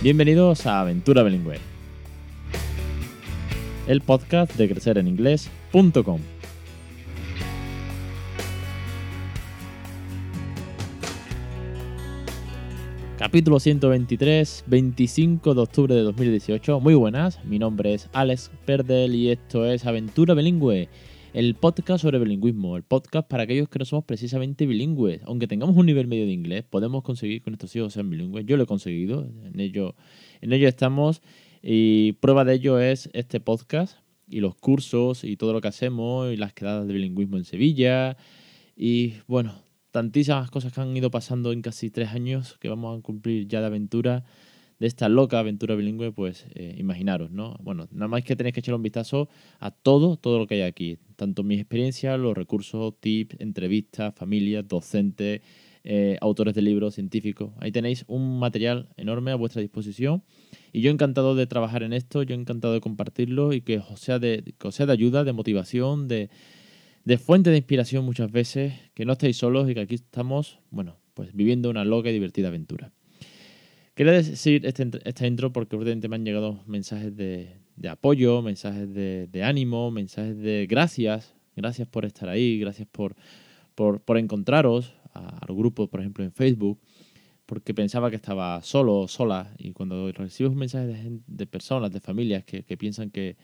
Bienvenidos a Aventura Bilingüe, el podcast de crecereninglés.com. Capítulo 123, 25 de octubre de 2018. Muy buenas, mi nombre es Alex Perdel y esto es Aventura Bilingüe, el podcast sobre bilingüismo, el podcast para aquellos que no somos precisamente bilingües. Aunque tengamos un nivel medio de inglés, podemos conseguir que nuestros hijos sean bilingües. Yo lo he conseguido, en ello, en ello estamos y prueba de ello es este podcast y los cursos y todo lo que hacemos y las quedadas de bilingüismo en Sevilla y bueno, tantísimas cosas que han ido pasando en casi tres años que vamos a cumplir ya de aventura, de esta loca aventura bilingüe, pues eh, imaginaros, ¿no? Bueno, nada más que tenéis que echar un vistazo a todo, todo lo que hay aquí, tanto mis experiencias, los recursos, tips, entrevistas, familias, docentes, eh, autores de libros, científicos. Ahí tenéis un material enorme a vuestra disposición y yo encantado de trabajar en esto, yo encantado de compartirlo y que os sea de, que os sea de ayuda, de motivación, de de fuente de inspiración muchas veces, que no estáis solos y que aquí estamos, bueno, pues viviendo una loca y divertida aventura. Quería decir este, esta intro porque últimamente me han llegado mensajes de, apoyo, mensajes de, ánimo, mensajes de gracias, gracias por estar ahí, gracias por, por, encontraros al grupo, por ejemplo, en Facebook, porque pensaba que estaba solo o sola y cuando recibes un mensaje de, de personas, de familias que, piensan que,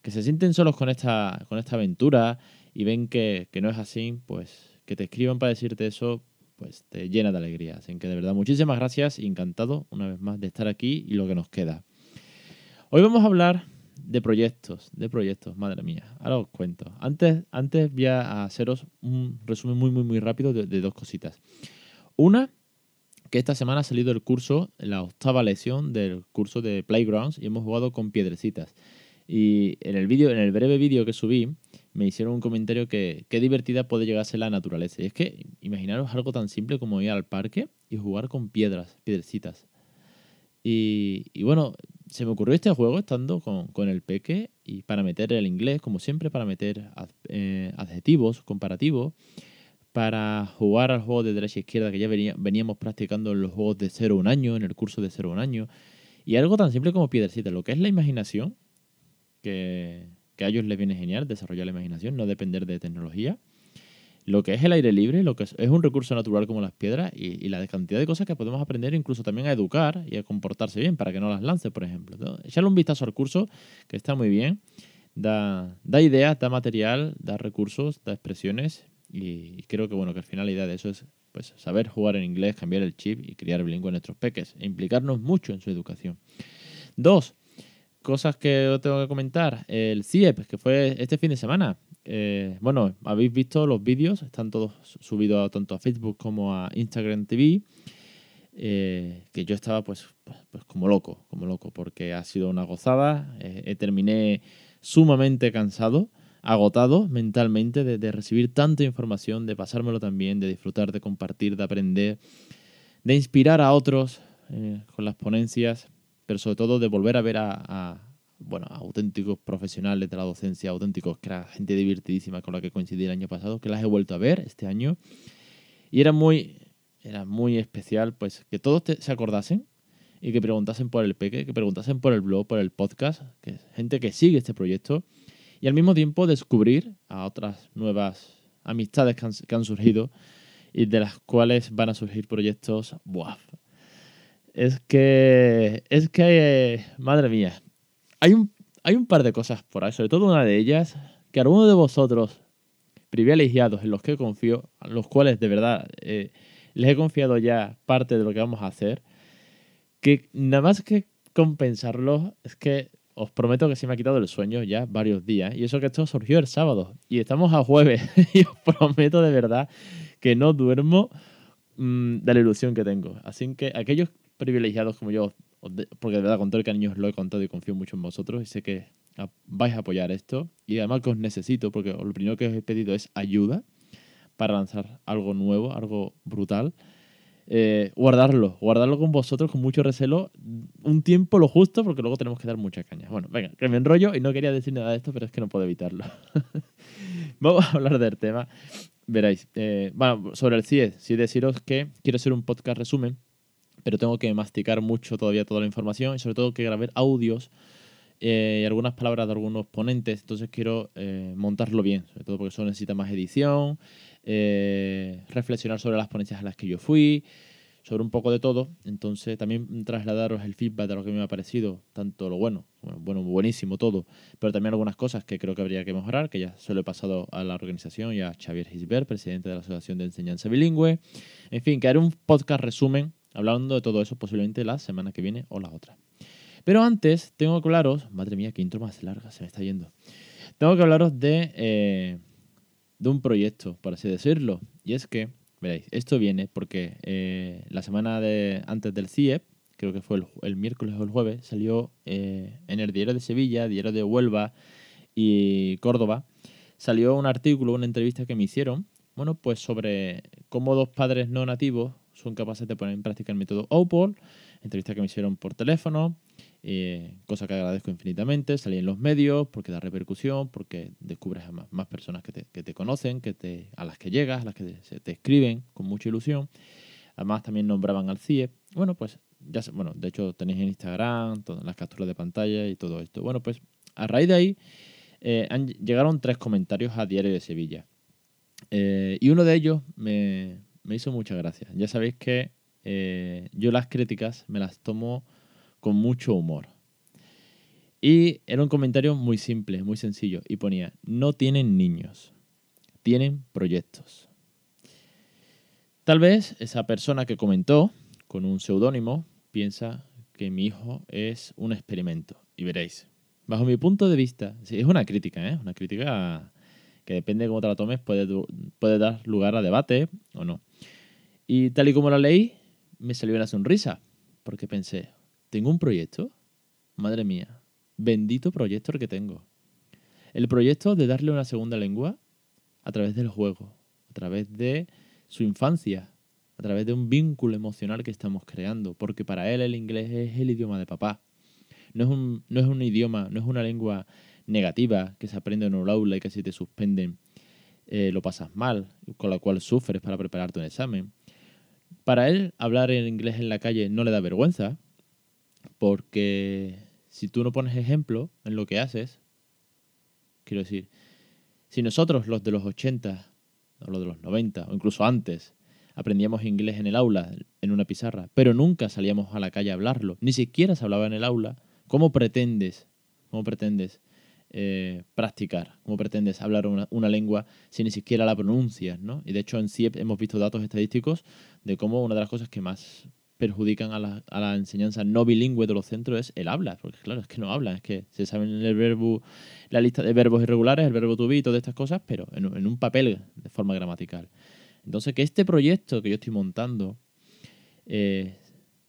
que se sienten solos con esta, con esta aventura y ven que, no es así, pues que te escriban para decirte eso, pues te llena de alegría. Así que de verdad, muchísimas gracias y encantado una vez más de estar aquí y lo que nos queda. Hoy vamos a hablar de proyectos, de proyectos, madre mía. Ahora os cuento. Antes, antes voy a haceros un resumen muy, muy, muy rápido de, de dos cositas. Una, que esta semana ha salido el curso, la octava lección del curso de Playgrounds y hemos jugado con piedrecitas. Y en el vídeo, en el breve vídeo que subí, me hicieron un comentario que qué divertida puede llegar a ser la naturaleza. Y es que imaginaros algo tan simple como ir al parque y jugar con piedras, piedrecitas. Y, bueno, se me ocurrió este juego estando con, con, el peque y para meter el inglés, como siempre, para meter eh, adjetivos comparativos, para jugar al juego de derecha e izquierda que ya veníamos practicando en los juegos de 0 a un año, en el curso de 0 a un año. Y algo tan simple como piedrecitas, lo que es la imaginación, que, a ellos les viene genial desarrollar la imaginación, no depender de tecnología. Lo que es el aire libre, lo que es, un recurso natural como las piedras y, la cantidad de cosas que podemos aprender incluso también a educar y a comportarse bien para que no las lance, por ejemplo. Echarle un vistazo al curso, que está muy bien. Da, da ideas, da material, da recursos, da expresiones y creo que bueno que al final la idea de eso es pues saber jugar en inglés, cambiar el chip y criar bilingüe en nuestros peques e implicarnos mucho en su educación. Dos, cosas que tengo que comentar. El CIEP, que fue este fin de semana. Eh, bueno, habéis visto los vídeos, están todos subidos tanto a Facebook como a Instagram TV. Eh, que yo estaba pues, pues como loco, como loco, porque ha sido una gozada. Eh, terminé sumamente cansado, agotado mentalmente de, de, recibir tanta información, de pasármelo también, de disfrutar, de compartir, de aprender, de inspirar a otros con las ponencias pero sobre todo de volver a ver a, bueno, auténticos profesionales de la docencia, auténticos que era gente divertidísima con la que coincidí el año pasado, que las he vuelto a ver este año. Y era muy, era muy especial pues que todos se acordasen y que preguntasen por el peque, que preguntasen por el blog, por el podcast, que gente que sigue este proyecto y al mismo tiempo descubrir a otras nuevas amistades que han, que han surgido y de las cuales van a surgir proyectos ¡buah! Es que. Es que. madre mía. Hay un, hay un par de cosas por ahí, sobre todo una de ellas, que alguno de vosotros, privilegiados en los que confío, a los cuales de verdad eh, les he confiado ya parte de lo que vamos a hacer, que nada más que compensarlo, es que os prometo que se me ha quitado el sueño ya varios días. Y eso que esto surgió el sábado. Y estamos a jueves. y os prometo de verdad que no duermo mm, de la ilusión que tengo. Así que aquellos privilegiados como yo, porque de verdad con todo el cariño os lo he contado y confío mucho en vosotros y sé que vais a apoyar esto y además que os necesito porque lo primero que os he pedido es ayuda para lanzar algo nuevo, algo brutal. Eh, guardarlo, guardarlo con vosotros con mucho recelo, un tiempo lo justo porque luego tenemos que dar mucha caña. Bueno, venga, que me enrollo y no quería decir nada de esto, pero es que no puedo evitarlo. Vamos a hablar del tema. Veréis, eh, bueno, sobre el CIE, sí deciros que quiero hacer un podcast resumen pero tengo que masticar mucho todavía toda la información y sobre todo que grabar audios eh, y algunas palabras de algunos ponentes, entonces quiero eh, montarlo bien, sobre todo porque eso necesita más edición, eh, reflexionar sobre las ponencias a las que yo fui, sobre un poco de todo, entonces también trasladaros el feedback de lo que me ha parecido, tanto lo bueno, bueno, buenísimo todo, pero también algunas cosas que creo que habría que mejorar, que ya se lo he pasado a la organización y a Xavier Gisbert, presidente de la Asociación de Enseñanza Bilingüe, en fin, que haré un podcast resumen hablando de todo eso posiblemente la semana que viene o la otra. Pero antes tengo que hablaros, madre mía, qué intro más larga, se me está yendo. Tengo que hablaros de, eh, de un proyecto, por así decirlo. Y es que, veréis, esto viene porque eh, la semana de, antes del CIEP, creo que fue el, miércoles o el jueves, salió eh, en el diario de Sevilla, diario de Huelva y Córdoba, salió un artículo, una entrevista que me hicieron, bueno, pues sobre cómo dos padres no nativos son capaces de poner en práctica el método OPOL, entrevista que me hicieron por teléfono, eh, cosa que agradezco infinitamente, salí en los medios porque da repercusión, porque descubres a más, personas que te, conocen, que te, a las que llegas, a las que te, te escriben con mucha ilusión. Además también nombraban al CIE. Bueno, pues ya sé, bueno, de hecho tenéis en Instagram todas las capturas de pantalla y todo esto. Bueno, pues a raíz de ahí eh, llegaron tres comentarios a Diario de Sevilla. Eh, y uno de ellos me, me hizo mucha gracia. Ya sabéis que eh, yo las críticas me las tomo con mucho humor. Y era un comentario muy simple, muy sencillo. Y ponía, no tienen niños, tienen proyectos. Tal vez esa persona que comentó con un seudónimo piensa que mi hijo es un experimento. Y veréis, bajo mi punto de vista, es una crítica, ¿eh? una crítica que depende de cómo te la tomes, puede, puede dar lugar a debate o no. Y tal y como la leí, me salió una sonrisa, porque pensé, ¿tengo un proyecto? Madre mía, bendito proyecto el que tengo. El proyecto de darle una segunda lengua a través del juego, a través de su infancia, a través de un vínculo emocional que estamos creando, porque para él el inglés es el idioma de papá. No es un, no es un idioma, no es una lengua negativa que se aprende en un aula y que si te suspenden eh, lo pasas mal, con la cual sufres para prepararte un examen. Para él, hablar en inglés en la calle no le da vergüenza, porque si tú no pones ejemplo en lo que haces, quiero decir, si nosotros los de los 80, o los de los 90, o incluso antes, aprendíamos inglés en el aula, en una pizarra, pero nunca salíamos a la calle a hablarlo, ni siquiera se hablaba en el aula, ¿cómo pretendes, cómo pretendes eh, practicar, cómo pretendes hablar una, lengua si ni siquiera la pronuncias, ¿no? Y de hecho en CIEP hemos visto datos estadísticos de cómo una de las cosas que más perjudican a la, enseñanza no bilingüe de los centros es el habla, porque claro, es que no hablan, es que se saben el verbo, la lista de verbos irregulares, el verbo to be y todas estas cosas, pero en, un papel de forma gramatical. Entonces, que este proyecto que yo estoy montando, eh,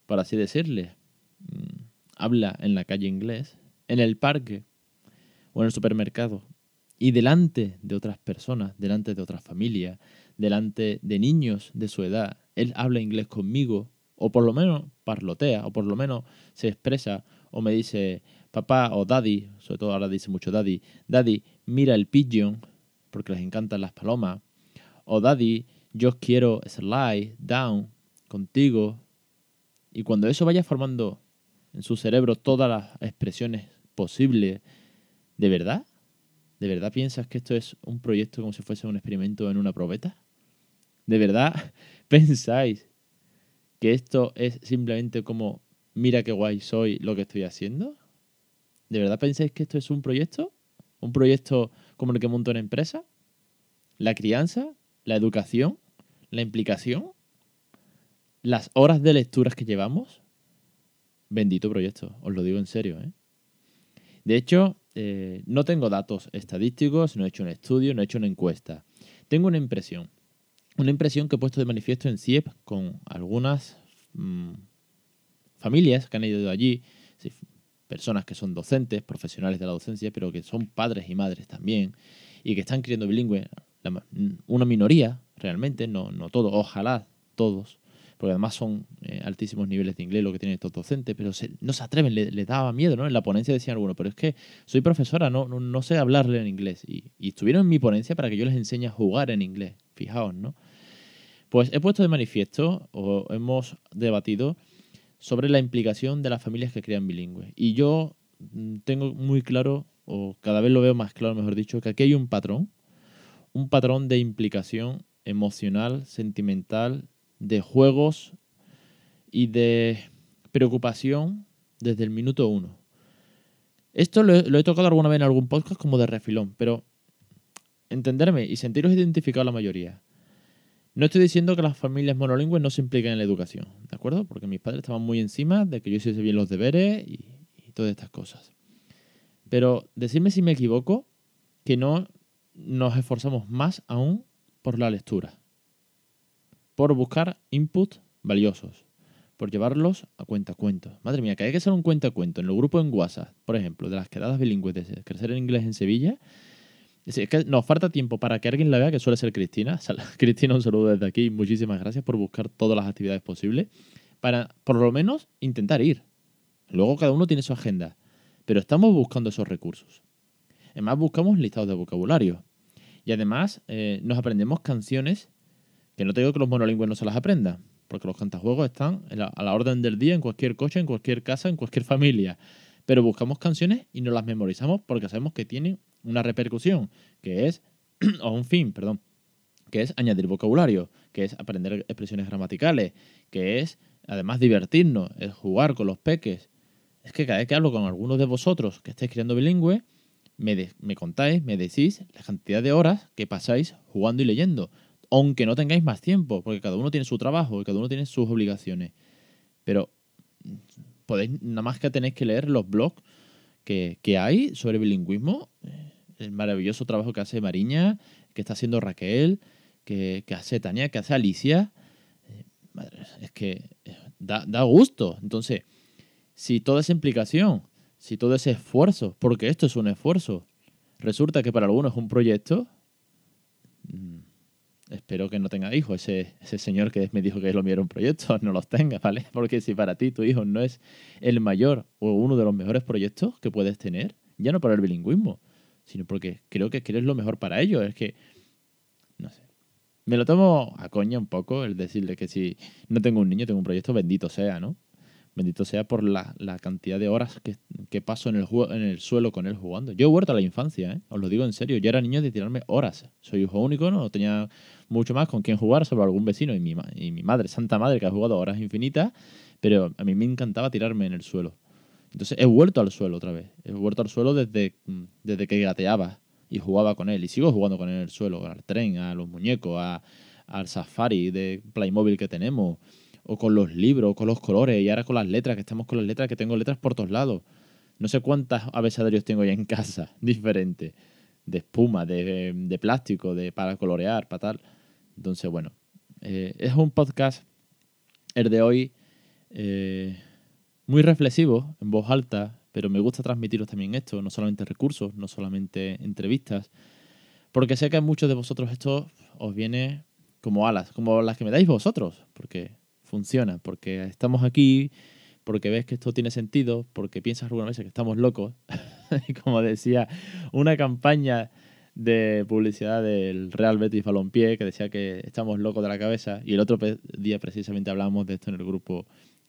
por así decirle, mm, habla en la calle inglés, en el parque, o en el supermercado y delante de otras personas, delante de otras familias, delante de niños de su edad, él habla inglés conmigo, o por lo menos parlotea, o por lo menos se expresa, o me dice papá o daddy, sobre todo ahora dice mucho daddy, daddy, mira el pigeon, porque les encantan las palomas, o daddy, yo quiero slide down contigo, y cuando eso vaya formando en su cerebro todas las expresiones posibles ¿De verdad? ¿De verdad piensas que esto es un proyecto como si fuese un experimento en una probeta? ¿De verdad pensáis que esto es simplemente como, mira qué guay soy lo que estoy haciendo? ¿De verdad pensáis que esto es un proyecto? ¿Un proyecto como el que monto una empresa? ¿La crianza? ¿La educación? ¿La implicación? ¿Las horas de lecturas que llevamos? Bendito proyecto, os lo digo en serio. ¿eh? De hecho, eh, no tengo datos estadísticos, no he hecho un estudio, no he hecho una encuesta. Tengo una impresión. Una impresión que he puesto de manifiesto en CIEP con algunas mm, familias que han ido allí, personas que son docentes, profesionales de la docencia, pero que son padres y madres también, y que están criando bilingüe, una minoría realmente, no, no todos, ojalá todos, porque además son eh, altísimos niveles de inglés lo que tienen estos docentes, pero no se atreven, les le daba miedo, ¿no? En la ponencia decían algunos, pero es que soy profesora, no, no, sé hablarle en inglés. Y, estuvieron en mi ponencia para que yo les enseñe a jugar en inglés, fijaos, ¿no? Pues he puesto de manifiesto, o hemos debatido, sobre la implicación de las familias que crean bilingües. Y yo mm, tengo muy claro, o cada vez lo veo más claro, mejor dicho, que aquí hay un patrón, un patrón de implicación emocional, sentimental, de juegos y de preocupación desde el minuto uno. Esto lo, he tocado alguna vez en algún podcast como de refilón, pero entenderme y sentiros identificados la mayoría. No estoy diciendo que las familias monolingües no se impliquen en la educación, ¿de acuerdo? Porque mis padres estaban muy encima de que yo hiciese bien los deberes y, y todas estas cosas. Pero decidme si me equivoco, que no nos esforzamos más aún por la lectura, por buscar input valiosos, por llevarlos a cuenta cuento. Madre mía, que hay que hacer un cuenta cuento en el grupo en WhatsApp, por ejemplo, de las quedadas bilingües de crecer en inglés en Sevilla. Es que nos falta tiempo para que alguien la vea, que suele ser Cristina. Cristina, un saludo desde aquí. Muchísimas gracias por buscar todas las actividades posibles para, por lo menos, intentar ir. Luego cada uno tiene su agenda, pero estamos buscando esos recursos. Además, buscamos listados de vocabulario. Y además, eh, nos aprendemos canciones que no te digo que los monolingües no se las aprendan, porque los cantajuegos están a la orden del día en cualquier coche, en cualquier casa, en cualquier familia. Pero buscamos canciones y no las memorizamos porque sabemos que tienen una repercusión, que es, o un fin, perdón, que es añadir vocabulario, que es aprender expresiones gramaticales, que es además divertirnos, es jugar con los peques. Es que cada vez que hablo con algunos de vosotros que estáis criando bilingüe, me, me contáis, me decís la cantidad de horas que pasáis jugando y leyendo aunque no tengáis más tiempo, porque cada uno tiene su trabajo y cada uno tiene sus obligaciones. Pero podéis, nada más que tenéis que leer los blogs que, hay sobre bilingüismo, eh, el maravilloso trabajo que hace Mariña, que está haciendo Raquel, que, hace Tania, que hace Alicia. Eh, es que eh, da, da gusto. Entonces, si toda esa implicación, si todo ese esfuerzo, porque esto es un esfuerzo, resulta que para algunos es un proyecto, mm, espero que no tenga hijos. Ese, ese señor que me dijo que lo mío era un proyecto, no los tenga, ¿vale? Porque si para ti tu hijo no es el mayor o uno de los mejores proyectos que puedes tener, ya no para el bilingüismo, sino porque creo que quieres lo mejor para ellos. Es que, no sé. Me lo tomo a coña un poco el decirle que si no tengo un niño, tengo un proyecto, bendito sea, ¿no? Bendito sea por la, cantidad de horas que, paso en el, en el suelo con él jugando. Yo he vuelto a la infancia, ¿eh? os lo digo en serio. Yo era niño de tirarme horas. Soy hijo único, no tenía mucho más con quien jugar, salvo algún vecino y mi, madre, santa madre, que ha jugado horas infinitas. Pero a mí me encantaba tirarme en el suelo. Entonces he vuelto al suelo otra vez. He vuelto al suelo desde, desde que gateaba y jugaba con él. Y sigo jugando con él en el suelo, al tren, a los muñecos, al safari de Playmobil que tenemos o con los libros, o con los colores, y ahora con las letras, que estamos con las letras, que tengo letras por todos lados. No sé cuántas abecedarios tengo ya en casa, diferentes, de espuma, de, plástico, de para colorear, para tal. Entonces, bueno, eh, es un podcast, el de hoy, eh, muy reflexivo, en voz alta, pero me gusta transmitiros también esto, no solamente recursos, no solamente entrevistas, porque sé que a muchos de vosotros esto os viene como alas, como las que me dais vosotros, porque funciona, porque estamos aquí, porque ves que esto tiene sentido, porque piensas alguna vez que estamos locos. como decía, una campaña de publicidad del Real Betis Balompié que decía que estamos locos de la cabeza y el otro día precisamente hablábamos de esto en el grupo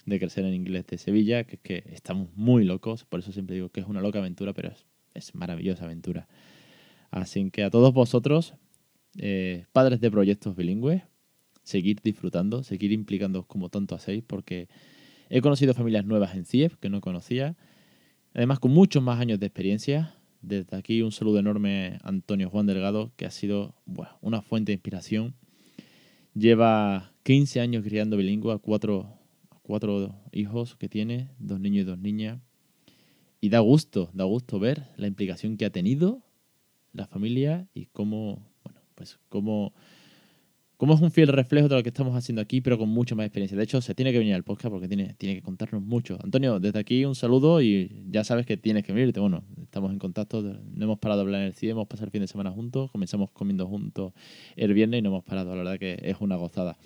de Crecer en Inglés de Sevilla, que es que estamos muy locos, por eso siempre digo que es una loca aventura, pero es, es maravillosa aventura. Así que a todos vosotros, eh, padres de proyectos bilingües, seguir disfrutando, seguir implicándoos como tanto hacéis, porque he conocido familias nuevas en CIEF que no conocía, además con muchos más años de experiencia. Desde aquí un saludo enorme a Antonio Juan Delgado, que ha sido una fuente de inspiración. Lleva 15 años criando bilingüe a cuatro, cuatro hijos que tiene, dos niños y dos niñas. Y da gusto, da gusto ver la implicación que ha tenido la familia y cómo, bueno, pues cómo como es un fiel reflejo de lo que estamos haciendo aquí, pero con mucha más experiencia. De hecho, se tiene que venir al podcast porque tiene, tiene que contarnos mucho. Antonio, desde aquí un saludo y ya sabes que tienes que venirte. Bueno, estamos en contacto, no hemos parado de hablar en el CIE, hemos pasado el fin de semana juntos, comenzamos comiendo juntos el viernes y no hemos parado. La verdad que es una gozada.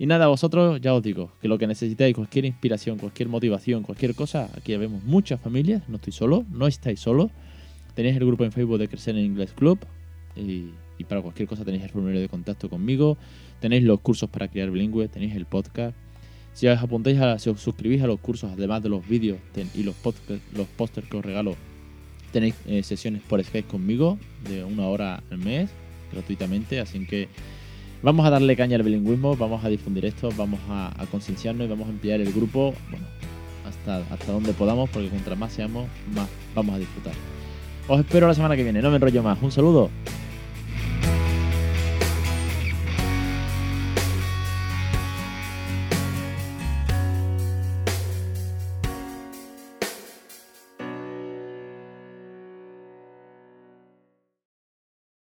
Y nada, vosotros ya os digo que lo que necesitáis, cualquier inspiración, cualquier motivación, cualquier cosa, aquí vemos muchas familias, no estoy solo, no estáis solos. Tenéis el grupo en Facebook de Crecer en Inglés Club y y para cualquier cosa tenéis el formulario de contacto conmigo, tenéis los cursos para crear bilingüe, tenéis el podcast. Si os apuntáis a, si os suscribís a los cursos, además de los vídeos y los, los pósters que os regalo, tenéis eh, sesiones por Skype conmigo de una hora al mes, gratuitamente. Así que vamos a darle caña al bilingüismo, vamos a difundir esto, vamos a, concienciarnos y vamos a ampliar el grupo bueno, hasta, hasta donde podamos, porque contra más seamos, más vamos a disfrutar. Os espero la semana que viene, no me enrollo más. Un saludo.